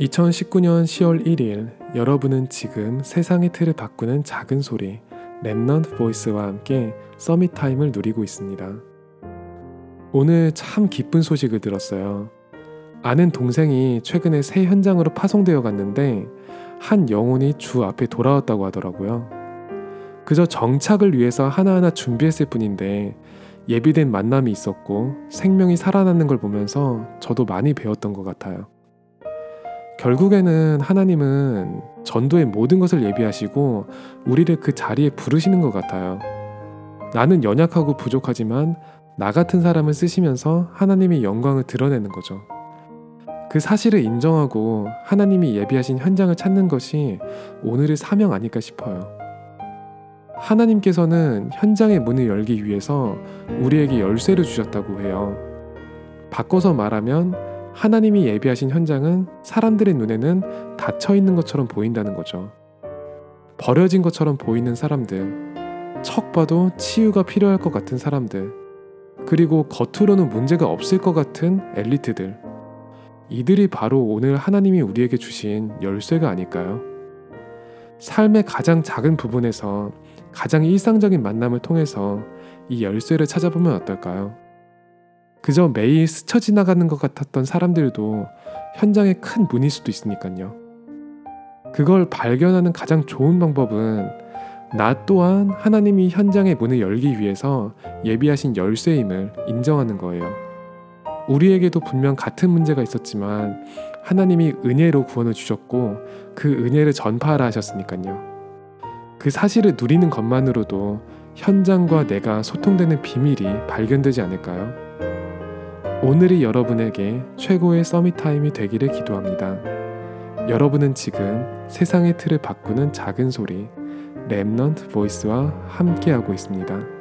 2019년 10월 1일 여러분은 지금 세상의 틀을 바꾸는 작은 소리 Remnant Voice와 함께 Summit Time을 누리고 있습니다. 오늘 참 기쁜 소식을 들었어요. 아는 동생이 최근에 새 현장으로 파송되어 갔는데 한 영혼이 주 앞에 돌아왔다고 하더라고요. 그저 정착을 위해서 하나하나 준비했을 뿐인데 예비된 만남이 있었고 생명이 살아나는 걸 보면서 저도 많이 배웠던 것 같아요. 결국에는 하나님은 전도의 모든 것을 예비하시고 우리를 그 자리에 부르시는 것 같아요. 나는 연약하고 부족하지만 나 같은 사람을 쓰시면서 하나님의 영광을 드러내는 거죠. 그 사실을 인정하고 하나님이 예비하신 현장을 찾는 것이 오늘의 사명 아닐까 싶어요. 하나님께서는 현장의 문을 열기 위해서 우리에게 열쇠를 주셨다고 해요. 바꿔서 말하면 하나님이 예비하신 현장은 사람들의 눈에는 닫혀 있는 것처럼 보인다는 거죠. 버려진 것처럼 보이는 사람들, 척 봐도 치유가 필요할 것 같은 사람들, 그리고 겉으로는 문제가 없을 것 같은 엘리트들. 이들이 바로 오늘 하나님이 우리에게 주신 열쇠가 아닐까요? 삶의 가장 작은 부분에서 가장 일상적인 만남을 통해서 이 열쇠를 찾아보면 어떨까요? 그저 매일 스쳐 지나가는 것 같았던 사람들도 현장에 큰 문일 수도 있으니까요. 그걸 발견하는 가장 좋은 방법은 나 또한 하나님이 현장의 문을 열기 위해서 예비하신 열쇠임을 인정하는 거예요. 우리에게도 분명 같은 문제가 있었지만 하나님이 은혜로 구원을 주셨고 그 은혜를 전파하라 하셨으니까요. 그 사실을 누리는 것만으로도 현장과 내가 소통되는 비밀이 발견되지 않을까요? 오늘이 여러분에게 최고의 Summit Time이 되기를 기도합니다. 여러분은 지금 세상의 틀을 바꾸는 작은 소리 Remnant Voice와 함께하고 있습니다.